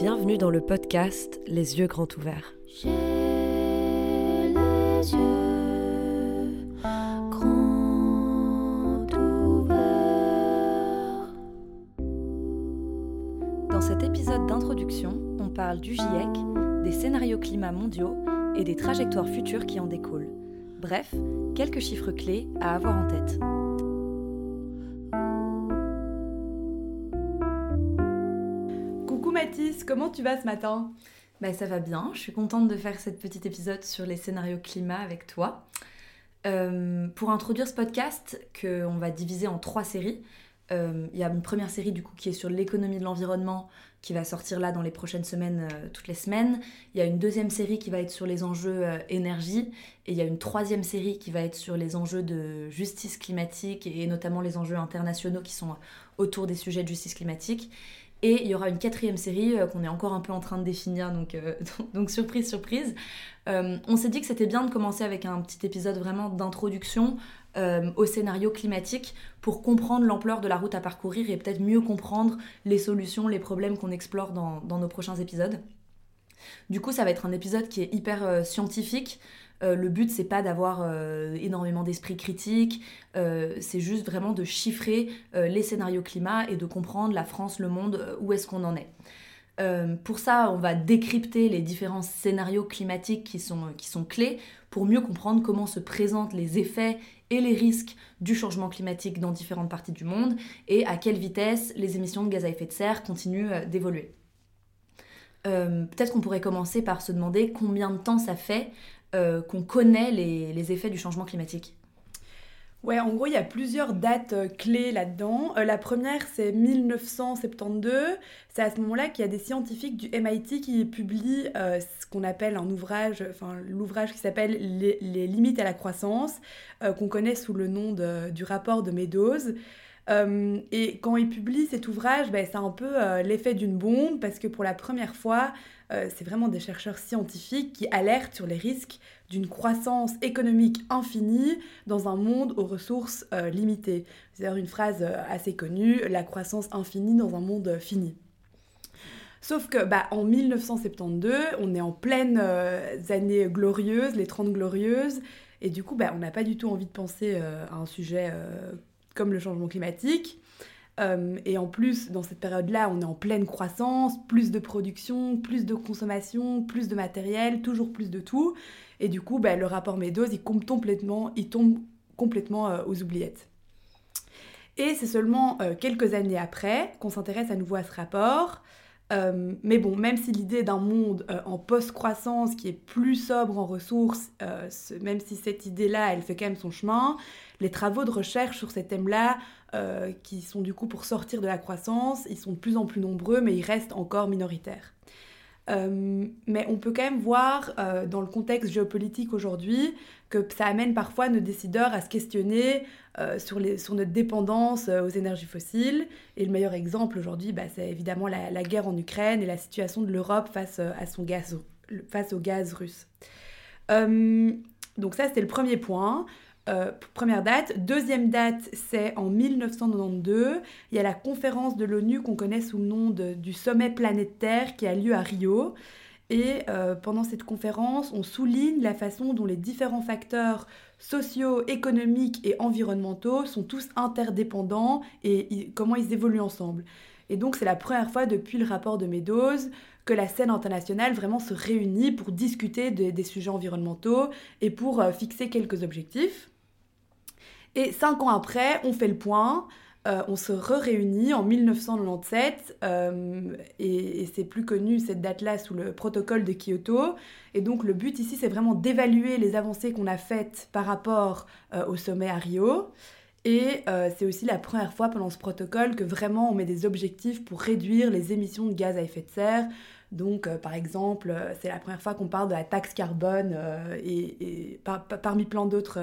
Bienvenue dans le podcast Les yeux grands ouverts. Dans cet épisode d'introduction, on parle du GIEC, des scénarios climat mondiaux et des trajectoires futures qui en découlent. Bref, quelques chiffres clés à avoir en tête. Tu vas ce matin? Bah, ça va bien, je suis contente de faire cet petit épisode sur les scénarios climat avec toi. Euh, pour introduire ce podcast, qu'on va diviser en trois séries, euh, il y a une première série du coup qui est sur l'économie de l'environnement qui va sortir là dans les prochaines semaines, euh, toutes les semaines. Il y a une deuxième série qui va être sur les enjeux énergie et il y a une troisième série qui va être sur les enjeux de justice climatique et notamment les enjeux internationaux qui sont autour des sujets de justice climatique. Et il y aura une quatrième série euh, qu'on est encore un peu en train de définir, donc, euh, surprise, surprise. Euh, on s'est dit que c'était bien de commencer avec un petit épisode vraiment d'introduction au scénario climatique pour comprendre l'ampleur de la route à parcourir et peut-être mieux comprendre les solutions, les problèmes qu'on explore dans, dans nos prochains épisodes. Du coup, ça va être un épisode qui est hyper euh, scientifique. Euh, le but, c'est pas d'avoir euh, énormément d'esprit critique, c'est juste vraiment de chiffrer les scénarios climat et de comprendre la France, le monde, où est-ce qu'on en est. Pour ça, on va décrypter les différents scénarios climatiques qui sont, qui sont clés pour mieux comprendre comment se présentent les effets et les risques du changement climatique dans différentes parties du monde et à quelle vitesse les émissions de gaz à effet de serre continuent d'évoluer. Euh, Peut-être qu'on pourrait commencer par se demander combien de temps ça fait euh, qu'on connaît les, effets du changement climatique. Ouais, en gros, il y a plusieurs dates euh, clés là-dedans. La première, c'est 1972. C'est à ce moment-là qu'il y a des scientifiques du MIT qui publient ce qu'on appelle un ouvrage, enfin l'ouvrage qui s'appelle les, limites à la croissance, qu'on connaît sous le nom du rapport de Meadows. Euh, et quand ils publient cet ouvrage, ben, c'est un peu euh, l'effet d'une bombe parce que pour la première fois, euh, c'est vraiment des chercheurs scientifiques qui alertent sur les risques d'une croissance économique infinie dans un monde aux ressources limitées. C'est d'ailleurs une phrase assez connue, la croissance infinie dans un monde fini. Sauf que bah, en 1972, on est en pleine années glorieuses, les 30 glorieuses, et du coup, bah, on n'a pas du tout envie de penser à un sujet comme le changement climatique. Euh, et en plus, dans cette période-là, on est en pleine croissance, plus de production, plus de consommation, plus de matériel, toujours plus de tout. Et du coup, bah, le rapport Meadows, il tombe complètement, il tombe complètement euh, aux oubliettes. Et c'est seulement euh, quelques années après qu'on s'intéresse à nouveau à ce rapport. Euh, mais bon, même si l'idée d'un monde euh, en post-croissance qui est plus sobre en ressources, euh, même si cette idée-là, elle fait quand même son chemin, les travaux de recherche sur ces thèmes-là, qui sont du coup pour sortir de la croissance, ils sont de plus en plus nombreux, mais ils restent encore minoritaires. Euh, mais on peut quand même voir euh, dans le contexte géopolitique aujourd'hui que ça amène parfois nos décideurs à se questionner euh, sur, notre dépendance aux énergies fossiles. Et le meilleur exemple aujourd'hui, bah, c'est évidemment la, guerre en Ukraine et la situation de l'Europe face, face au gaz russe. Donc ça, c'était le premier point. Euh, première date. Deuxième date, c'est en 1992. Il y a la conférence de l'ONU qu'on connaît sous le nom du sommet planétaire qui a lieu à Rio. Et euh, pendant cette conférence, on souligne la façon dont les différents facteurs sociaux, économiques et environnementaux sont tous interdépendants et comment ils évoluent ensemble. Et donc c'est la première fois depuis le rapport de Meadows que la scène internationale vraiment se réunit pour discuter de- des sujets environnementaux et pour euh, fixer quelques objectifs. Et cinq ans après, on fait le point. Euh, on se re-réunit en 1997 euh, et, c'est plus connu cette date-là sous le protocole de Kyoto. Et donc le but ici, c'est vraiment d'évaluer les avancées qu'on a faites par rapport euh, au sommet à Rio. Et c'est aussi la première fois pendant ce protocole que vraiment on met des objectifs pour réduire les émissions de gaz à effet de serre. Donc par exemple, c'est la première fois qu'on parle de la taxe carbone et, et par- par- parmi plein d'autres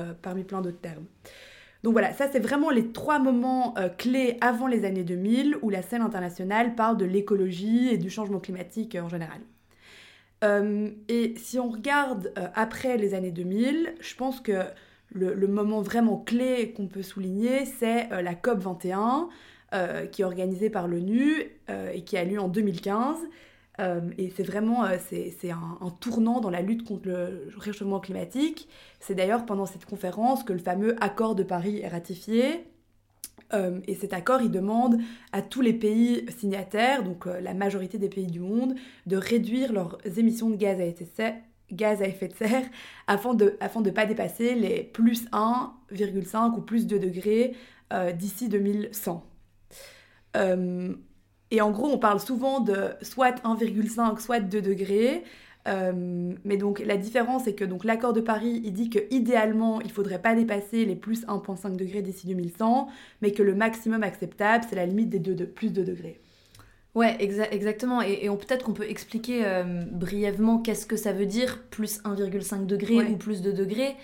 termes. Donc voilà, ça c'est vraiment les trois moments euh, clés avant les années 2000 où la scène internationale parle de l'écologie et du changement climatique euh, en général. Euh, et si on regarde après les années 2000, je pense que le, moment vraiment clé qu'on peut souligner, c'est la COP 21, euh, qui est organisée par l'ONU et qui a lieu en 2015. Et c'est vraiment c'est un, tournant dans la lutte contre le réchauffement climatique. C'est d'ailleurs pendant cette conférence que le fameux accord de Paris est ratifié. Euh, et cet accord, il demande à tous les pays signataires, donc euh, la majorité des pays du monde, de réduire leurs émissions de gaz à effet de serre, à effet de serre afin de ne afin de pas dépasser les plus 1,5 ou plus 2 degrés euh, d'ici 2100. Et en gros, on parle souvent de soit 1,5, soit 2 degrés. Euh, mais donc la différence est que donc l'accord de Paris, il dit que idéalement, il faudrait pas dépasser les plus 1,5 degrés d'ici 2100, mais que le maximum acceptable, c'est la limite des de plus 2 degrés. Ouais, exactement. Et, peut-être qu'on peut expliquer euh, brièvement qu'est-ce que ça veut dire plus 1,5 degré ou plus 2 degrés.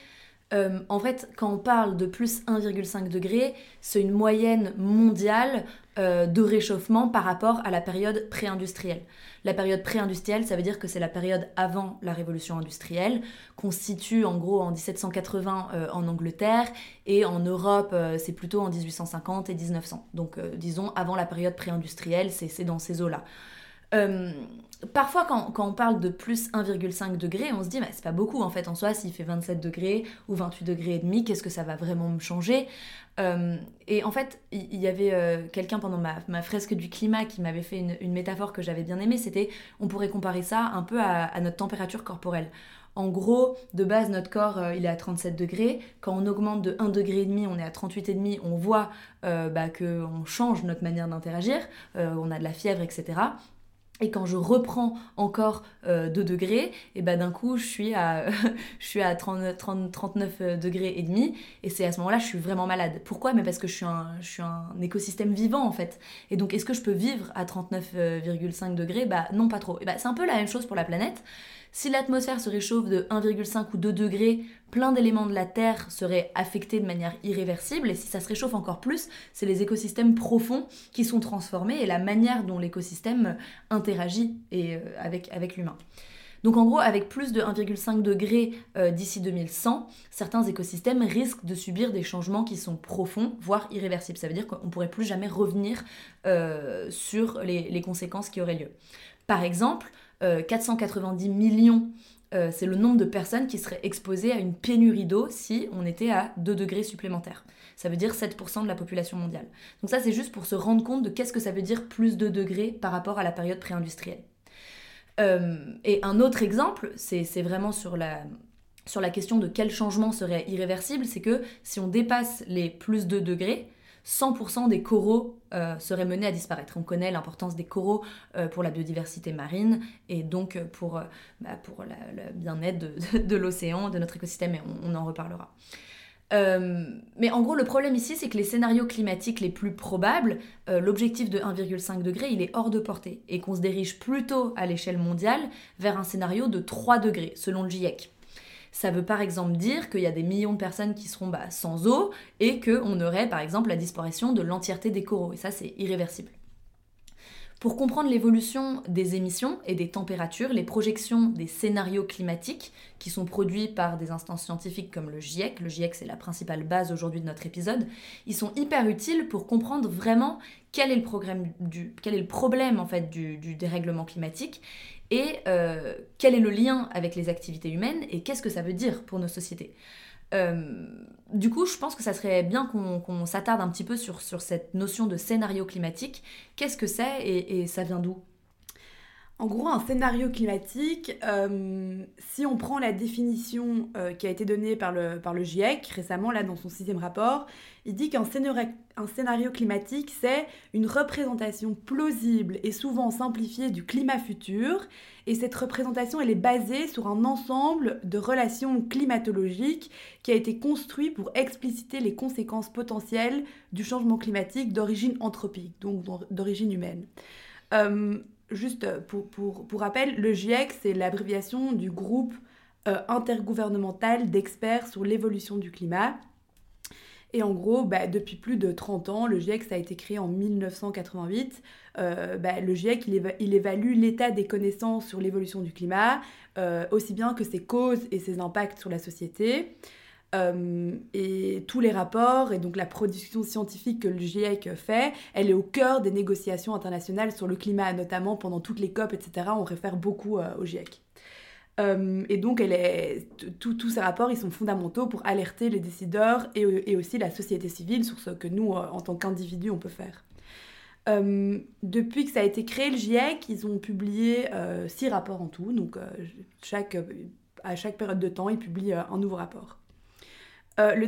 Euh, en fait, quand on parle de plus 1,5 degré, c'est une moyenne mondiale de réchauffement par rapport à la période pré-industrielle. La période pré-industrielle, ça veut dire que c'est la période avant la révolution industrielle, constitue en gros en 1780 euh, en Angleterre et en Europe, euh, c'est plutôt en 1850 et 1900. Donc euh, disons avant la période pré-industrielle, c'est dans ces eaux-là. Parfois, quand, on parle de plus 1,5 degré, on se dit, c'est pas beaucoup en fait en soi, s'il fait 27 degrés ou 28 degrés et demi, qu'est-ce que ça va vraiment me changer? Euh, et en fait, il y, avait euh, quelqu'un pendant ma, fresque du climat qui m'avait fait une, métaphore que j'avais bien aimée, c'était, on pourrait comparer ça un peu à, notre température corporelle. En gros, de base, notre corps, euh, il est à 37 degrés. Quand on augmente de 1 degré on est à 38,5, on voit bah, qu'on change notre manière d'interagir, on a de la fièvre, etc. Et quand je reprends encore 2 euh, degrés, et ben d'un coup je suis à, je à 30, 39 euh, degrés et demi, et c'est à ce moment-là je suis vraiment malade. Pourquoi? Mais parce que je suis, un, je suis un écosystème vivant en fait. Et donc est-ce que je peux vivre à 39,5 degrés? Bah non pas trop. Et bah, c'est un peu la même chose pour la planète. Si l'atmosphère se réchauffe de 1,5 ou 2 degrés, plein d'éléments de la Terre seraient affectés de manière irréversible. Et si ça se réchauffe encore plus, c'est les écosystèmes profonds qui sont transformés et la manière dont l'écosystème interagit euh, avec, l'humain. Donc en gros, avec plus de 1,5 degrés euh, d'ici 2100, certains écosystèmes risquent de subir des changements qui sont profonds, voire irréversibles. Ça veut dire qu'on ne pourrait plus jamais revenir euh, sur les, conséquences qui auraient lieu. Par exemple, 490 euh, millions, euh, c'est le nombre de personnes qui seraient exposées à une pénurie d'eau si on était à 2 degrés supplémentaires. Ça veut dire 7% de la population mondiale. Donc ça, c'est juste pour se rendre compte de qu'est-ce que ça veut dire plus de degrés par rapport à la période pré-industrielle. Euh, et un autre exemple, c'est vraiment sur la, sur la question de quel changement serait irréversible, c'est que si on dépasse les plus de degrés, 100% des coraux euh, seraient menés à disparaître. On connaît l'importance des coraux euh, pour la biodiversité marine et donc euh, pour, bah, pour le bien-être de, l'océan, de notre écosystème, et on, en reparlera. mais en gros, le problème ici, c'est que les scénarios climatiques les plus probables, l'objectif de 1,5 degré, il est hors de portée et qu'on se dirige plutôt à l'échelle mondiale vers un scénario de 3 degrés, selon le GIEC. Ça veut par exemple dire qu'il y a des millions de personnes qui seront bah, sans eau et qu'on aurait par exemple la disparition de l'entièreté des coraux. Et ça, c'est irréversible. Pour comprendre l'évolution des émissions et des températures, les projections des scénarios climatiques qui sont produits par des instances scientifiques comme le GIEC, le GIEC c'est la principale base aujourd'hui de notre épisode, ils sont hyper utiles pour comprendre vraiment quel est le, quel est le problème en fait du dérèglement climatique et euh, quel est le lien avec les activités humaines et qu'est-ce que ça veut dire pour nos sociétés? Euh, du coup, je pense que ça serait bien qu'on s'attarde un petit peu sur, sur, cette notion de scénario climatique. Qu'est-ce que c'est et, ça vient d'où? En gros, un scénario climatique, euh, si on prend la définition qui a été donnée par le, GIEC récemment, là dans son sixième rapport, il dit qu'un scénario, un scénario climatique, c'est une représentation plausible et souvent simplifiée du climat futur. Et cette représentation, elle est basée sur un ensemble de relations climatologiques qui a été construit pour expliciter les conséquences potentielles du changement climatique d'origine anthropique, donc d'origine humaine. Euh, juste pour, pour, rappel, le GIEC, c'est l'abréviation du groupe euh, intergouvernemental d'experts sur l'évolution du climat et en gros, bah, depuis plus de 30 ans, le GIEC, a été créé en 1988. Euh, bah, le GIEC, il, évalue l'état des connaissances sur l'évolution du climat, euh, aussi bien que ses causes et ses impacts sur la société. Euh, et tous les rapports et donc la production scientifique que le GIEC fait, elle est au cœur des négociations internationales sur le climat, notamment pendant toutes les COP, etc. On réfère beaucoup euh, au GIEC. Euh, et donc, tous ces rapports, ils sont fondamentaux pour alerter les décideurs et, aussi la société civile sur ce que nous, en tant qu'individus, on peut faire. depuis que ça a été créé, le GIEC, ils ont publié six rapports en tout. Donc, à chaque période de temps, ils publient un nouveau rapport. Euh, euh, le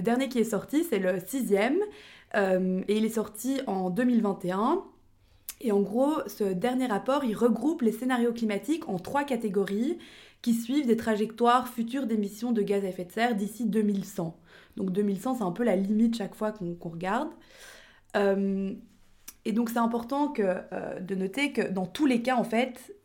dernier qui est sorti, c'est le sixième, euh, et il est sorti en 2021. Et en gros, ce dernier rapport, il regroupe les scénarios climatiques en trois catégories qui suivent des trajectoires futures d'émissions de gaz à effet de serre d'ici 2100. Donc 2100, c'est un peu la limite chaque fois qu'on regarde. et donc c'est important de noter que dans tous les cas, en fait,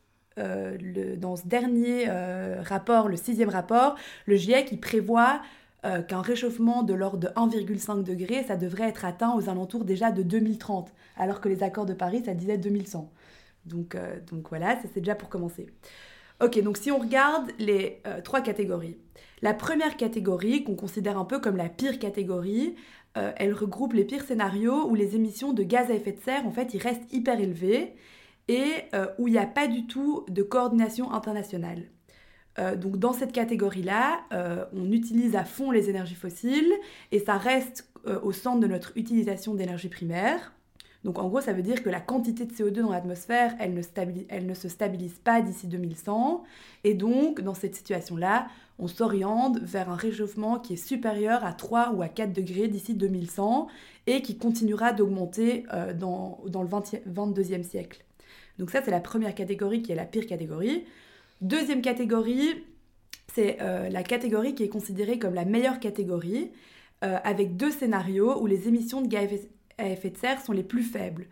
euh, dans ce dernier euh, rapport, le sixième rapport, le GIEC prévoit euh, qu'un réchauffement de l'ordre de 1,5 degré, ça devrait être atteint aux alentours déjà de 2030, alors que les accords de Paris, ça disait 2100. Donc, donc voilà, ça c'est déjà pour commencer. Ok, donc si on regarde les trois catégories. La première catégorie, qu'on considère un peu comme la pire catégorie, elle regroupe les pires scénarios où les émissions de gaz à effet de serre, en fait, ils restent hyper élevés et euh, où il n'y a pas du tout de coordination internationale. Euh, donc dans cette catégorie-là, euh, on utilise à fond les énergies fossiles et ça reste au centre de notre utilisation d'énergie primaire. Donc en gros, ça veut dire que la quantité de CO2 dans l'atmosphère, elle, ne se stabilise pas d'ici 2100. Et donc, dans cette situation-là, on s'oriente vers un réchauffement qui est supérieur à 3 ou à 4 degrés d'ici 2100 et qui continuera d'augmenter dans, le 22e siècle. Donc ça, c'est la première catégorie qui est la pire catégorie. Deuxième catégorie, c'est euh, la catégorie qui est considérée comme la meilleure catégorie, euh, avec deux scénarios où les émissions de gaz à effet de serre sont les plus faibles.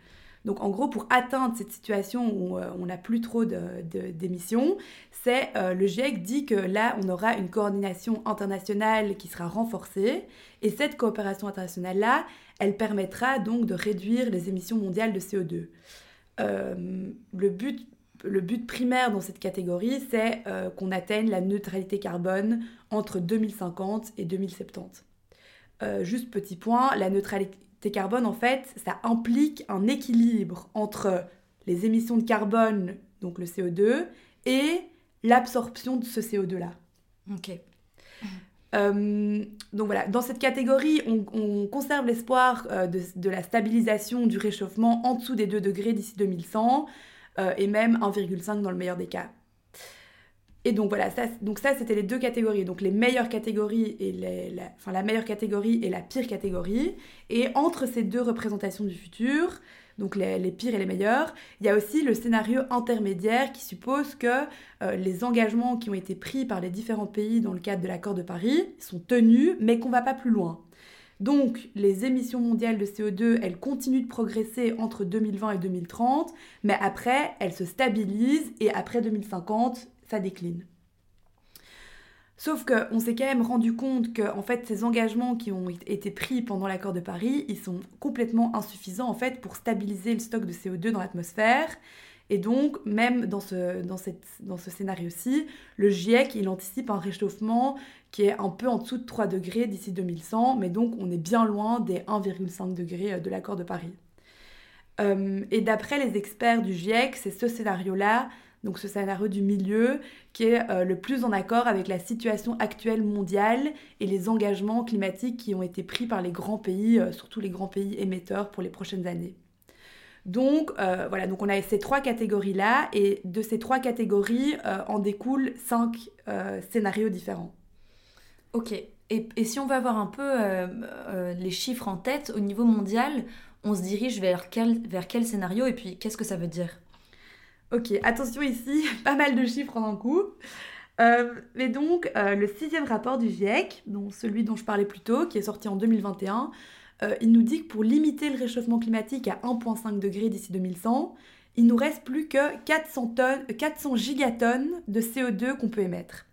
Donc en gros, pour atteindre cette situation où euh, on n'a plus trop d'émissions, c'est le GIEC dit que là, on aura une coordination internationale qui sera renforcée. Et cette coopération internationale-là, elle permettra donc de réduire les émissions mondiales de CO2. Euh, le, but, le but primaire dans cette catégorie, c'est euh, qu'on atteigne la neutralité carbone entre 2050 et 2070. Euh, juste petit point, la neutralité carbone, en fait, ça implique un équilibre entre les émissions de carbone, donc le CO2, et l'absorption de ce CO2-là. Ok. Euh, donc voilà, dans cette catégorie, on, conserve l'espoir euh, de, la stabilisation du réchauffement en dessous des 2 degrés d'ici 2100 euh, et même 1,5 dans le meilleur des cas. Et donc voilà, ça, donc ça c'était les deux catégories, donc les meilleures catégories et la, meilleure catégorie et la pire catégorie. Et entre ces deux représentations du futur, donc les, pires et les meilleurs. Il y a aussi le scénario intermédiaire qui suppose que euh, les engagements qui ont été pris par les différents pays dans le cadre de l'accord de Paris sont tenus, mais qu'on ne va pas plus loin. Donc les émissions mondiales de CO2, elles continuent de progresser entre 2020 et 2030, mais après, elles se stabilisent et après 2050, ça décline. Sauf qu'on s'est quand même rendu compte que en fait, ces engagements qui ont été pris pendant l'accord de Paris, ils sont complètement insuffisants en fait pour stabiliser le stock de CO2 dans l'atmosphère. Et donc, même dans ce, dans scénario-ci, le GIEC, il anticipe un réchauffement qui est un peu en dessous de 3 degrés d'ici 2100, mais donc on est bien loin des 1,5 degrés euh, de l'accord de Paris. Euh, et d'après les experts du GIEC, c'est ce scénario-là donc ce scénario du milieu qui est euh, le plus en accord avec la situation actuelle mondiale et les engagements climatiques qui ont été pris par les grands pays, euh, surtout les grands pays émetteurs pour les prochaines années. Donc euh, voilà, donc on a ces trois catégories-là et de ces trois catégories en découlent cinq scénarios différents. Ok, et, et, si on veut avoir un peu les chiffres en tête, au niveau mondial, on se dirige vers quel, vers quel scénario et puis qu'est-ce que ça veut dire? Ok, attention ici, pas mal de chiffres en un coup. Euh, mais donc, euh, le sixième rapport du GIEC, celui dont je parlais plus tôt, qui est sorti en 2021, euh, il nous dit que pour limiter le réchauffement climatique à 1,5 degré d'ici 2100, il nous reste plus que 400, tonnes, 400 gigatonnes de CO2 qu'on peut émettre.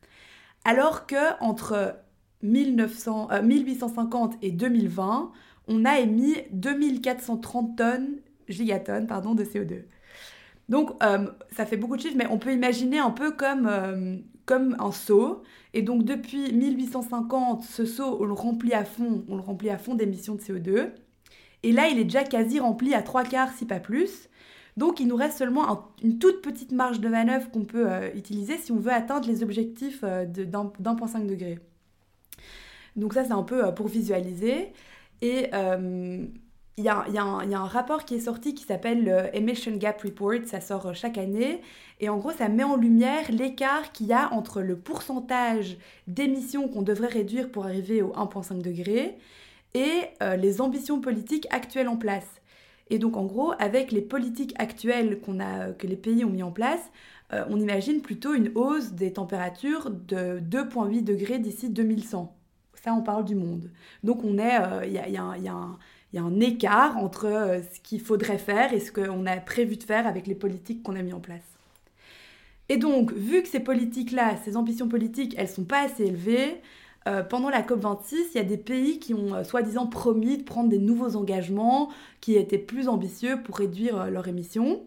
Alors que entre 1900, 1850 et 2020, on a émis 2430 tonnes, gigatonnes pardon, de CO2. Donc, euh, ça fait beaucoup de chiffres, mais on peut imaginer un peu comme, euh, comme un seau. Et donc depuis 1850, ce seau, on le remplit à fond, on le remplit à fond d'émissions de CO2. Et là, il est déjà quasi rempli à trois quarts, si pas plus. Donc il nous reste seulement une toute petite marge de manœuvre qu'on peut euh, utiliser si on veut atteindre les objectifs euh, d'1,5 degré. Donc ça, c'est un peu pour visualiser. Et il y, a, un rapport qui est sorti qui s'appelle le Emission Gap Report, ça sort chaque année, et en gros ça met en lumière l'écart qu'il y a entre le pourcentage d'émissions qu'on devrait réduire pour arriver au 1,5 degré et les ambitions politiques actuelles en place. Et donc en gros, avec les politiques actuelles qu'on a, que les pays ont mis en place, euh, on imagine plutôt une hausse des températures de 2,8 degrés d'ici 2100. Ça, on parle du monde. Donc on est, il y, a, un écart entre euh, ce qu'il faudrait faire et ce qu'on a prévu de faire avec les politiques qu'on a mis en place. Et donc, vu que ces politiques-là, ces ambitions politiques, elles sont pas assez élevées, euh, pendant la COP26, il y a des pays qui ont euh, soi-disant promis de prendre des nouveaux engagements qui étaient plus ambitieux pour réduire leurs émissions.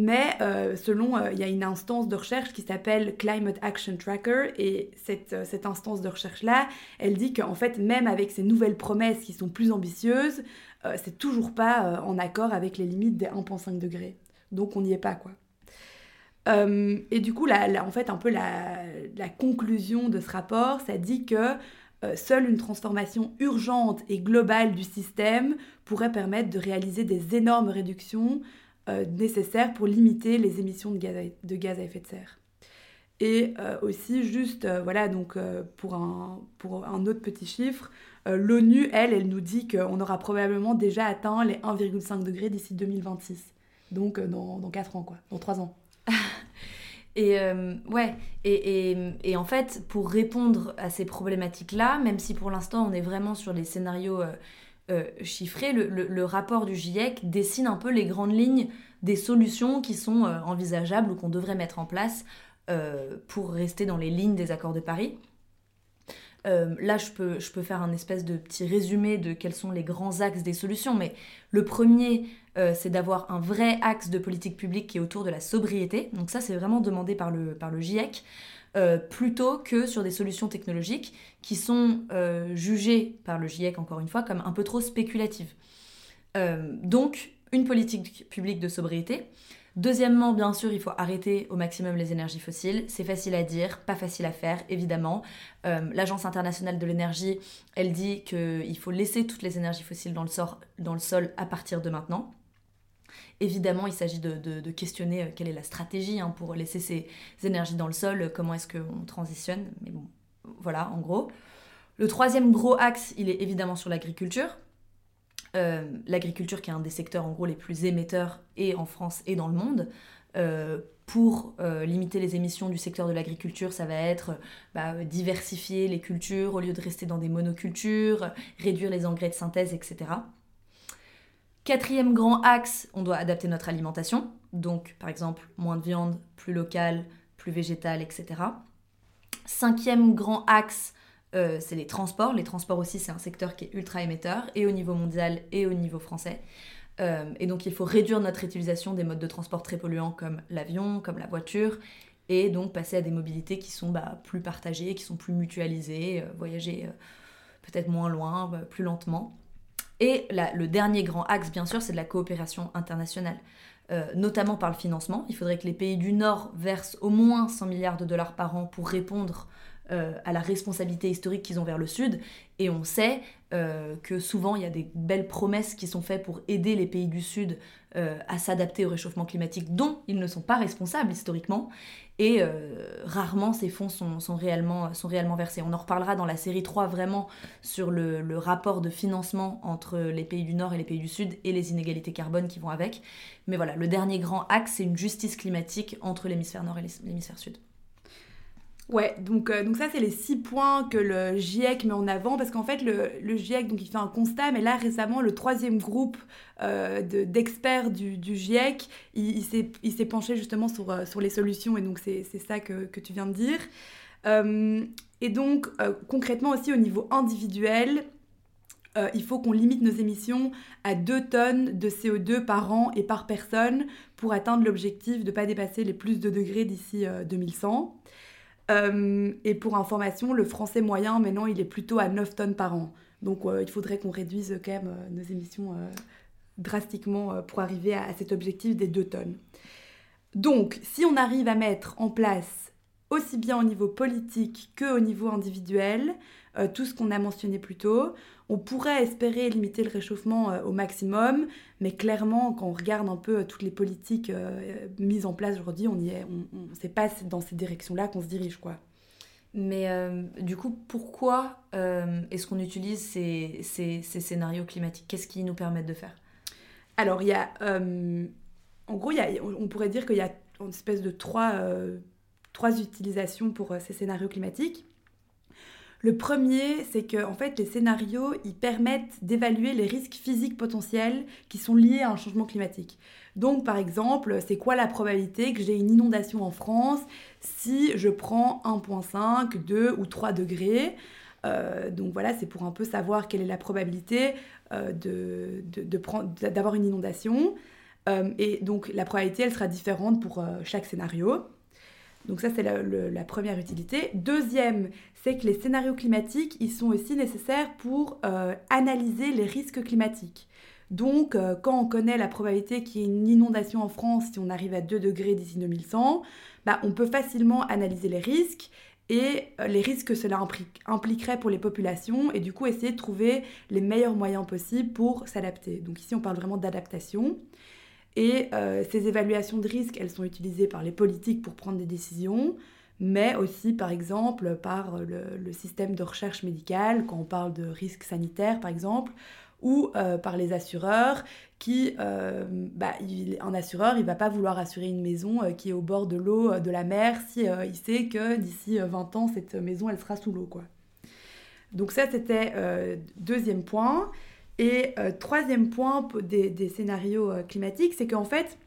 Mais selon, il y a une instance de recherche qui s'appelle Climate Action Tracker et cette, cette instance de recherche-là, elle dit qu'en fait, même avec ces nouvelles promesses qui sont plus ambitieuses, c'est toujours pas en accord avec les limites des 1,5 degrés. Donc on n'y est pas, quoi. Euh, et du coup, en fait, un peu la, conclusion de ce rapport, ça dit que euh, seule une transformation urgente et globale du système pourrait permettre de réaliser des énormes réductions euh, nécessaires pour limiter les émissions de gaz à, effet de serre. Et aussi, juste, voilà, donc pour, un, pour un autre petit chiffre, l'ONU, elle, elle nous dit qu'on aura probablement déjà atteint les 1,5 degrés d'ici 2026. Donc dans, dans 4 ans, quoi, dans 3 ans. Et euh, ouais, et, et, en fait, pour répondre à ces problématiques-là, même si pour l'instant on est vraiment sur les scénarios euh, euh, chiffrés, le, rapport du GIEC dessine un peu les grandes lignes des solutions qui sont envisageables ou qu'on devrait mettre en place pour rester dans les lignes des accords de Paris. là, je peux, je peux faire un espèce de petit résumé de quels sont les grands axes des solutions, mais le premier, euh, c'est d'avoir un vrai axe de politique publique qui est autour de la sobriété. Donc ça, c'est vraiment demandé par le GIEC. Euh, plutôt que sur des solutions technologiques qui sont euh, jugées par le GIEC, encore une fois, comme un peu trop spéculatives. donc, une politique publique de sobriété. Deuxièmement, bien sûr, il faut arrêter au maximum les énergies fossiles. C'est facile à dire, pas facile à faire, évidemment. L'Agence internationale de l'énergie, elle dit qu'il faut laisser toutes les énergies fossiles dans le, dans le sol à partir de maintenant. Évidemment, il s'agit de, questionner euh, quelle est la stratégie hein, pour laisser ces énergies dans le sol, euh, comment est-ce qu'on transitionne. Mais bon, voilà, en gros. Le troisième gros axe, il est évidemment sur l'agriculture. Euh, l'agriculture qui est un des secteurs en gros les plus émetteurs et en France et dans le monde. pour limiter les émissions du secteur de l'agriculture, ça va être bah, diversifier les cultures au lieu de rester dans des monocultures, réduire les engrais de synthèse, etc. Quatrième grand axe, on doit adapter notre alimentation. Donc, par exemple, moins de viande, plus local, plus végétal, etc. Cinquième grand axe, euh, c'est les transports. Les transports aussi, c'est un secteur qui est ultra émetteur, et au niveau mondial et au niveau français. Euh, et donc, il faut réduire notre utilisation des modes de transport très polluants comme l'avion, comme la voiture, et donc passer à des mobilités qui sont bah, plus partagées, qui sont plus mutualisées, euh, voyager peut-être moins loin, plus lentement. Et le dernier grand axe, bien sûr, c'est de la coopération internationale, euh, notamment par le financement. Il faudrait que les pays du Nord versent au moins 100 milliards de dollars par an pour répondre euh, à la responsabilité historique qu'ils ont vers le Sud. Et on sait euh, que souvent, il y a des belles promesses qui sont faites pour aider les pays du Sud à s'adapter au réchauffement climatique dont ils ne sont pas responsables historiquement et euh, rarement ces fonds sont, réellement, sont réellement versés. On en reparlera dans la série 3 vraiment sur le, rapport de financement entre les pays du Nord et les pays du Sud et les inégalités carbone qui vont avec. Mais voilà, le dernier grand axe, c'est une justice climatique entre l'hémisphère Nord et l'hémisphère Sud. Ouais, donc, euh, donc ça, c'est les six points que le GIEC met en avant, parce qu'en fait, le, GIEC, donc, il fait un constat, mais là, récemment, le troisième groupe euh, d'experts du, GIEC, il, s'est penché justement sur, euh, sur les solutions, et donc c'est ça que, que, tu viens de dire. et donc, concrètement aussi, au niveau individuel, il faut qu'on limite nos émissions à 2 tonnes de CO2 par an et par personne pour atteindre l'objectif de ne pas dépasser les plus de degrés d'ici 2100. Euh, et pour information, le français moyen, maintenant, il est plutôt à 9 tonnes par an. Donc euh, il faudrait qu'on réduise quand même nos émissions drastiquement pour arriver à, cet objectif des 2 tonnes. Donc, si on arrive à mettre en place, aussi bien au niveau politique qu'au niveau individuel, tout ce qu'on a mentionné plus tôt, on pourrait espérer limiter le réchauffement euh, au maximum, mais clairement, quand on regarde un peu euh, toutes les politiques euh, mises en place aujourd'hui, on y est, on, sait pas dans ces directions-là qu'on se dirige, quoi. Mais du coup, pourquoi est-ce qu'on utilise ces, ces, scénarios climatiques? Qu'est-ce qui nous permettent de faire? Alors, il y a, en gros, y a, on pourrait dire qu'il y a une espèce de trois, trois utilisations pour ces scénarios climatiques. Le premier, c'est que en fait, les scénarios, ils permettent d'évaluer les risques physiques potentiels qui sont liés à un changement climatique. Donc, par exemple, c'est quoi la probabilité que j'ai une inondation en France si je prends 1,5, 2 ou 3 degrés? Euh, donc voilà, c'est pour un peu savoir quelle est la probabilité euh, d'avoir une inondation. Euh, et donc la probabilité, elle sera différente pour chaque scénario. Donc ça, c'est la, première utilité. Deuxième, c'est que les scénarios climatiques, ils sont aussi nécessaires pour euh, analyser les risques climatiques. Donc, euh, quand on connaît la probabilité qu'il y ait une inondation en France si on arrive à 2 degrés d'ici 2100, bah, on peut facilement analyser les risques et euh, les risques que cela impliquerait pour les populations et du coup essayer de trouver les meilleurs moyens possibles pour s'adapter. Donc ici, on parle vraiment d'adaptation. Et euh, ces évaluations de risque, elles sont utilisées par les politiques pour prendre des décisions, mais aussi par exemple par le, système de recherche médicale, quand on parle de risques sanitaires par exemple, ou euh, par les assureurs qui, euh, bah, un assureur, il va pas vouloir assurer une maison qui est au bord de l'eau, de la mer, si il sait que d'ici 20 ans, cette maison, elle sera sous l'eau. quoi. Donc ça, c'était deuxième point. Et euh, troisième point des, scénarios euh, climatiques, c'est qu'en fait,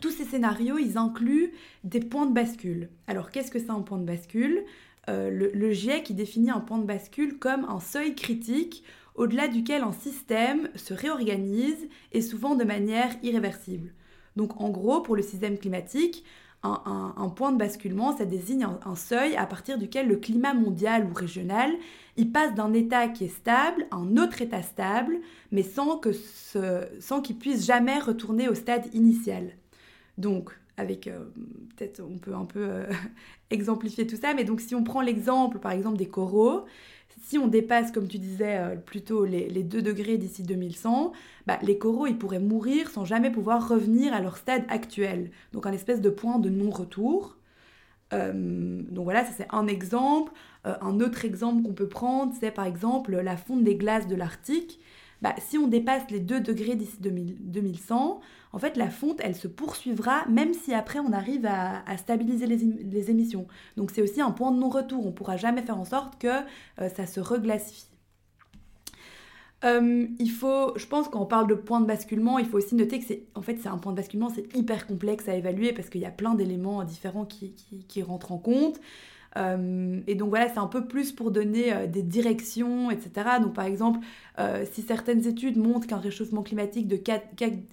tous ces scénarios, ils incluent des points de bascule. Alors, qu'est-ce que c'est un point de bascule? Euh, le, le, GIEC définit un point de bascule comme un seuil critique au-delà duquel un système se réorganise et souvent de manière irréversible. Donc, en gros, pour le système climatique, un, point de basculement, ça désigne un, seuil à partir duquel le climat mondial ou régional, il passe d'un état qui est stable à un autre état stable, mais sans que sans qu'il puisse jamais retourner au stade initial. Donc, avec euh, peut-être on peut un peu euh, exemplifier tout ça, mais donc si on prend l'exemple par exemple des coraux, si on dépasse, comme tu disais, euh, plutôt les, 2 degrés d'ici 2100, bah, les coraux, ils pourraient mourir sans jamais pouvoir revenir à leur stade actuel. Donc un espèce de point de non-retour. Euh, donc voilà, ça c'est un exemple. Euh, un autre exemple qu'on peut prendre, c'est par exemple la fonte des glaces de l'Arctique. Bah, si on dépasse les 2 degrés d'ici 2100, en fait, la fonte, elle se poursuivra même si après on arrive à, stabiliser les, émissions. Donc c'est aussi un point de non-retour. On ne pourra jamais faire en sorte que euh, ça se reglacifie. Euh, il faut, je pense quand on parle de point de basculement, il faut aussi noter que c'est, en fait, c'est un point de basculement, c'est hyper complexe à évaluer parce qu'il y a plein d'éléments différents qui, qui rentrent en compte. Euh, et donc voilà, c'est un peu plus pour donner euh, des directions, etc. Donc par exemple, euh, si certaines études montrent qu'un réchauffement climatique de 4,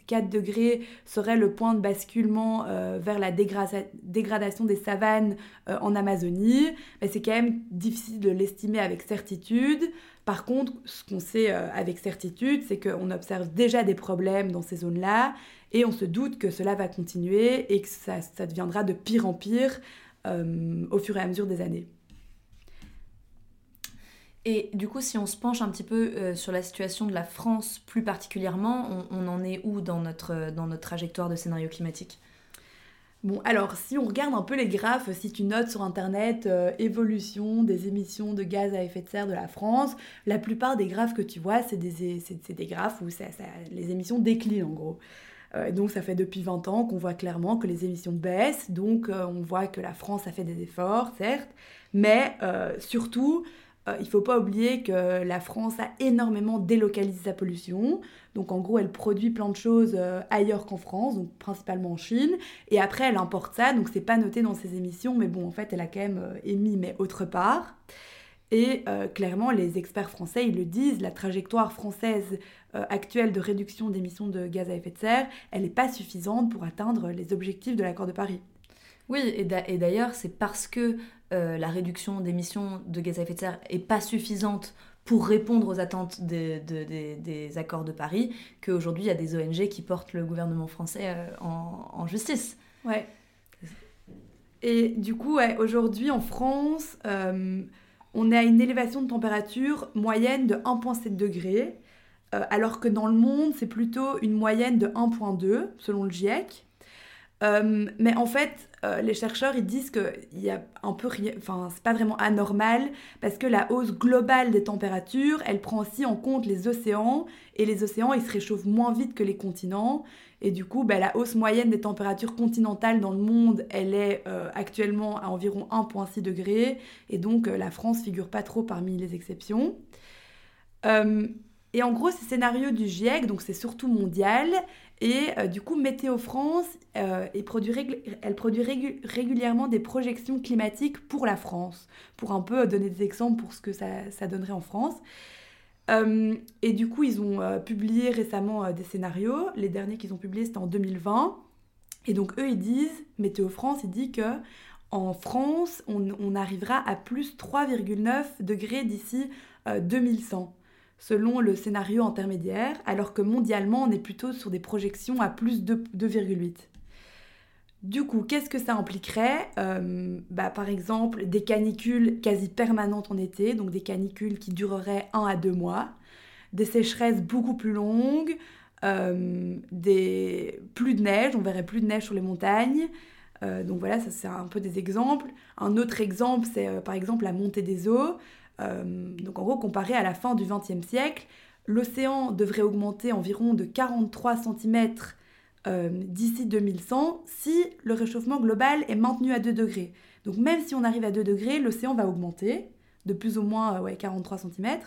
4, degrés serait le point de basculement vers la dégradation des savanes en Amazonie, ben, c'est quand même difficile de l'estimer avec certitude. Par contre, ce qu'on sait avec certitude, c'est qu'on observe déjà des problèmes dans ces zones-là et on se doute que cela va continuer et que ça deviendra de pire en pire euh, au fur et à mesure des années. Et du coup, si on se penche un petit peu euh, sur la situation de la France plus particulièrement, on, en est où dans notre, dans notre trajectoire de scénario climatique? Bon, alors si on regarde un peu les graphes, si tu notes sur Internet euh, évolution des émissions de gaz à effet de serre de la France, la plupart des graphes que tu vois, c'est des, des, graphes où ça, les émissions déclinent en gros. Euh, donc ça fait depuis 20 ans qu'on voit clairement que les émissions baissent, donc euh, on voit que la France a fait des efforts, certes, mais euh, surtout, il ne faut pas oublier que la France a énormément délocalisé sa pollution. Donc en gros, elle produit plein de choses ailleurs qu'en France, donc principalement en Chine. Et après, elle importe ça, donc c'est pas noté dans ses émissions, mais bon, en fait, elle a quand même émis, mais autre part. Et clairement, les experts français, ils le disent, la trajectoire française actuelle de réduction d'émissions de gaz à effet de serre, elle n'est pas suffisante pour atteindre les objectifs de l'accord de Paris. Oui, et d'ailleurs, c'est parce que euh, la réduction d'émissions de gaz à effet de serre est pas suffisante pour répondre aux attentes des accords de Paris qu'aujourd'hui il y a des ONG qui portent le gouvernement français euh, en, justice. Ouais. Et du coup, aujourd'hui en France, euh, on est à une élévation de température moyenne de 1,7 degrés, alors que dans le monde, c'est plutôt une moyenne de 1,2 selon le GIEC. Euh, mais en fait, euh, les chercheurs ils disent que y a un peu enfin c'est pas vraiment anormal parce que la hausse globale des températures, elle prend aussi en compte les océans et les océans ils se réchauffent moins vite que les continents et du coup bah, la hausse moyenne des températures continentales dans le monde, elle est euh, actuellement à environ 1,6 degré et donc la France figure pas trop parmi les exceptions. Et en gros, ces scénarios du GIEC, donc c'est surtout mondial, et euh, du coup, Météo France, euh, elle produit, régulièrement des projections climatiques pour la France, pour un peu donner des exemples pour ce que ça, donnerait en France. Euh, et du coup, ils ont publié récemment des scénarios. Les derniers qu'ils ont publiés, c'était en 2020. Et donc, eux, ils disent, Météo France, il dit que en France, on arrivera à plus 3,9 degrés d'ici 2100 selon le scénario intermédiaire, alors que mondialement, on est plutôt sur des projections à plus de 2,8. Du coup, qu'est-ce que ça impliquerait? Euh, bah, Par exemple, des canicules quasi permanentes en été, donc des canicules qui dureraient 1 à 2 mois, des sécheresses beaucoup plus longues, euh, plus de neige, on verrait plus de neige sur les montagnes. Euh, donc voilà, ça c'est un peu des exemples. Un autre exemple, c'est par exemple la montée des eaux. Euh, donc en gros, comparé à la fin du XXe siècle, l'océan devrait augmenter environ de 43 cm euh, d'ici 2100 si le réchauffement global est maintenu à 2 degrés. Donc même si on arrive à 2 degrés, l'océan va augmenter de plus ou moins ouais, 43 cm.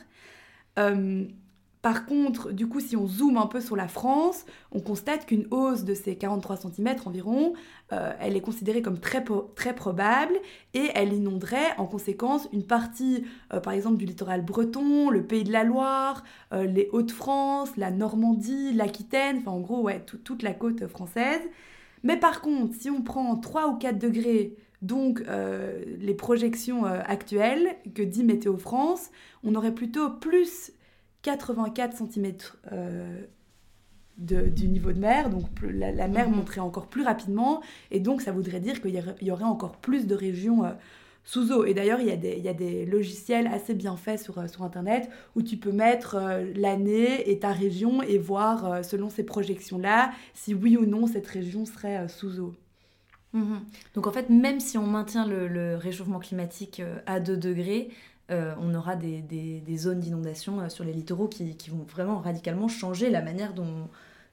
Par contre, du coup, si on zoome un peu sur la France, on constate qu'une hausse de ces 43 cm environ, euh, elle est considérée comme très, probable et elle inonderait en conséquence une partie, euh, par exemple, du littoral breton, le pays de la Loire, euh, les Hauts-de-France, la Normandie, l'Aquitaine, enfin en gros, toute la côte française. Mais par contre, si on prend 3 ou 4 degrés donc les projections actuelles que dit Météo France, on aurait plutôt plus 84 cm euh, du niveau de mer, donc la, mer mhm. monterait encore plus rapidement, et donc ça voudrait dire qu'il y, aurait encore plus de régions euh, sous eau. Et d'ailleurs, il, il, y a des logiciels assez bien faits sur, euh, sur Internet où tu peux mettre l'année et ta région et voir, selon ces projections-là, si oui ou non cette région serait sous eau. Mhm. Donc en fait, même si on maintient le, le réchauffement climatique à 2 degrés, euh, on aura des, zones d'inondation euh, sur les littoraux qui, vont vraiment radicalement changer la manière dont,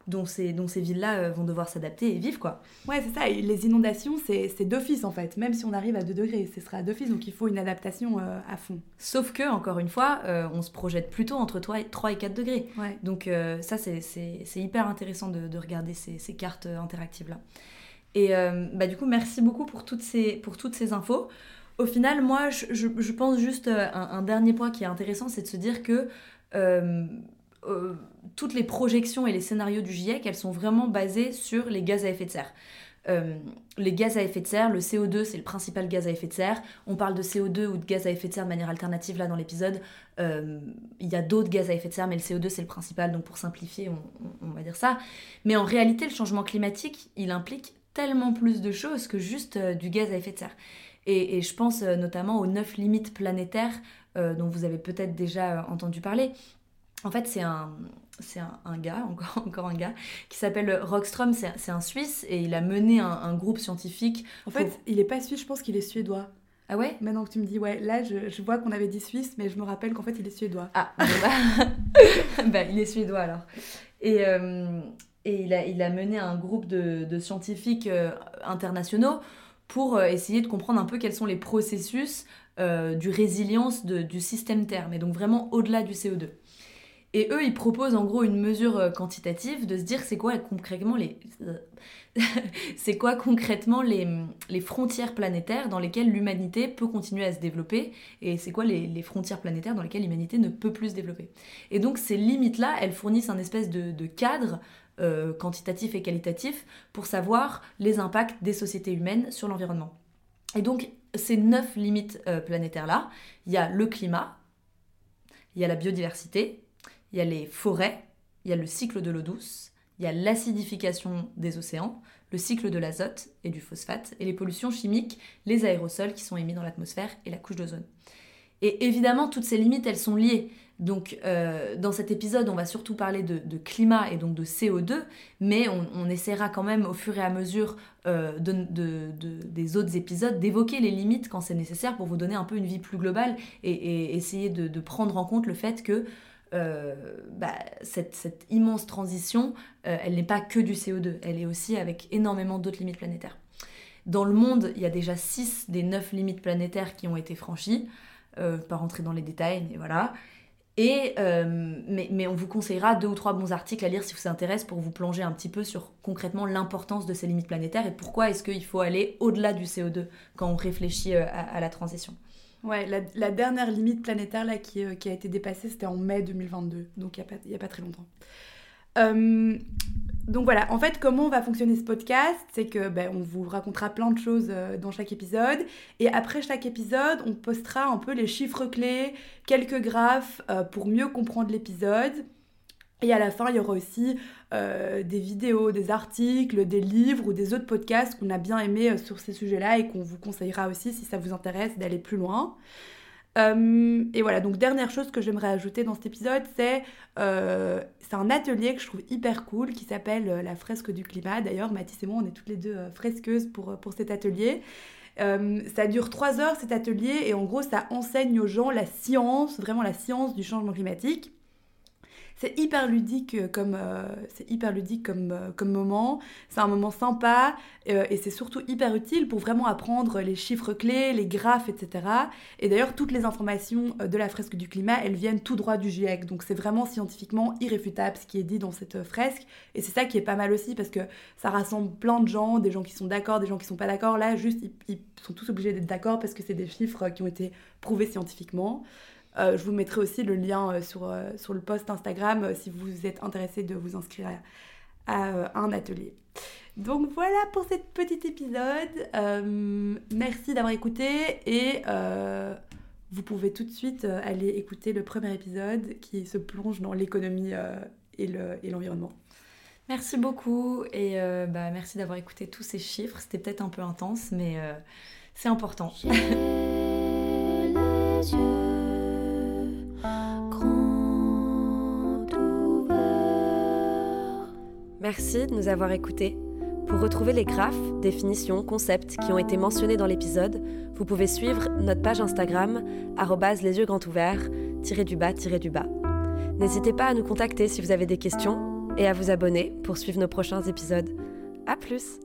dont ces, dont ces villes-là euh, vont devoir s'adapter et vivre. quoi. Ouais, c'est ça. les inondations, c'est d'office en fait. Même si on arrive à 2 degrés, ce sera d'office. Donc il faut une adaptation à fond. Sauf que, encore une fois, on se projette plutôt entre 3 et, 3 et 4 degrés. Donc ça, c'est hyper intéressant de, regarder ces, ces cartes interactives-là. Et bah, du coup, merci beaucoup pour toutes ces, pour toutes ces infos. Au final, moi, je, pense juste euh, un, dernier point qui est intéressant, c'est de se dire que euh, euh, toutes les projections et les scénarios du GIEC, elles sont vraiment basées sur les gaz à effet de serre. les gaz à effet de serre, le CO2 c'est le principal gaz à effet de serre. On parle de CO2 ou de gaz à effet de serre de manière alternative là dans l'épisode. Il y a d'autres gaz à effet de serre, mais le CO2 c'est le principal, donc pour simplifier on, va dire ça. Mais en réalité le changement climatique il implique tellement plus de choses que juste du gaz à effet de serre. Et, je pense euh, notamment aux neuf limites planétaires euh, dont vous avez peut-être déjà euh, entendu parler. En fait, c'est un, c'est un, gars, encore, encore un gars, qui s'appelle Rockström, c'est un Suisse, et il a mené un, groupe scientifique. En fait, il est pas suisse, je pense qu'il est suédois. Ah ouais? Maintenant que tu me dis, ouais, là, je, je vois qu'on avait dit suisse, mais je me rappelle qu'en fait, il est suédois. Ah, bah, bah, il est suédois alors. Et, et il, a, il a mené un groupe de, de scientifiques internationaux pour euh, essayer de comprendre un peu quels sont les processus euh, du résilience du système Terre, mais donc vraiment au-delà du CO2. Et eux, ils proposent en gros une mesure euh, quantitative de se dire c'est quoi concrètement les c'est quoi concrètement les, frontières planétaires dans lesquelles l'humanité peut continuer à se développer et c'est quoi les, frontières planétaires dans lesquelles l'humanité ne peut plus se développer. Et donc ces limites-là, elles fournissent un espèce de cadre euh, quantitatifs et qualitatifs pour savoir les impacts des sociétés humaines sur l'environnement. Et donc, ces neuf limites euh, planétaires-là, il y a le climat, il y a la biodiversité, il y a les forêts, il y a le cycle de l'eau douce, il y a l'acidification des océans, le cycle de l'azote et du phosphate, et les pollutions chimiques, les aérosols qui sont émis dans l'atmosphère et la couche d'ozone. Et évidemment, toutes ces limites, elles sont liées. Donc, euh, dans cet épisode, on va surtout parler de, climat et donc de CO2, mais on, essaiera quand même, au fur et à mesure euh, des autres épisodes, d'évoquer les limites quand c'est nécessaire pour vous donner un peu une vie plus globale et, essayer de, prendre en compte le fait que euh, bah, cette, immense transition, elle n'est pas que du CO2, elle est aussi avec énormément d'autres limites planétaires. Dans le monde, il y a déjà 6 des 9 limites planétaires qui ont été franchies. Euh, pas rentrer dans les détails, mais voilà. Et, euh, mais, on vous conseillera deux ou trois bons articles à lire si vous intéresse pour vous plonger un petit peu sur concrètement l'importance de ces limites planétaires et pourquoi est-ce qu'il faut aller au-delà du CO2 quand on réfléchit euh, à, la transition. Ouais, la, dernière limite planétaire là, qui, qui a été dépassée, c'était en mai 2022, donc il n'y a, a, pas très longtemps. Donc voilà, en fait, comment va fonctionner ce podcast C'est que ben, on vous racontera plein de choses euh, dans chaque épisode, et après chaque épisode, on postera un peu les chiffres clés, quelques graphes euh, pour mieux comprendre l'épisode. Et à la fin, il y aura aussi euh, des vidéos, des articles, des livres ou des autres podcasts qu'on a bien aimés sur ces sujets-là et qu'on vous conseillera aussi si ça vous intéresse d'aller plus loin. Euh, et voilà, donc dernière chose que j'aimerais ajouter dans cet épisode, c'est euh, un atelier que je trouve hyper cool qui s'appelle euh, la fresque du climat. D'ailleurs, Mathis et moi, on est toutes les deux fresqueuses pour, pour cet atelier. ça dure trois heures cet atelier et en gros, ça enseigne aux gens la science, vraiment la science du changement climatique. C'est hyper ludique euh, comme, euh, c'est hyper ludique comme, euh, comme moment. C'est un moment sympa et c'est surtout hyper utile pour vraiment apprendre les chiffres clés, les graphes, etc. Et d'ailleurs, toutes les informations de la fresque du climat, elles viennent tout droit du GIEC. Donc c'est vraiment scientifiquement irréfutable ce qui est dit dans cette fresque. Et c'est ça qui est pas mal aussi parce que ça rassemble plein de gens, des gens qui sont d'accord, des gens qui sont pas d'accord. Là, juste, ils sont tous obligés d'être d'accord parce que c'est des chiffres qui ont été prouvés scientifiquement. Euh, je vous mettrai aussi le lien euh, sur, euh, sur le post Instagram si vous êtes intéressé de vous inscrire à, un atelier. Donc voilà pour cet petit épisode. merci d'avoir écouté et vous pouvez tout de suite aller écouter le premier épisode qui se plonge dans l'économie et l'environnement. merci beaucoup et bah, merci d'avoir écouté tous ces chiffres. C'était peut-être un peu intense, mais c'est important. Merci de nous avoir écoutés. Pour retrouver les graphes, définitions, concepts qui ont été mentionnés dans l'épisode, vous pouvez suivre notre page Instagram les yeux grands ouverts du bas du bas. N'hésitez pas à nous contacter si vous avez des questions et à vous abonner pour suivre nos prochains épisodes. À plus.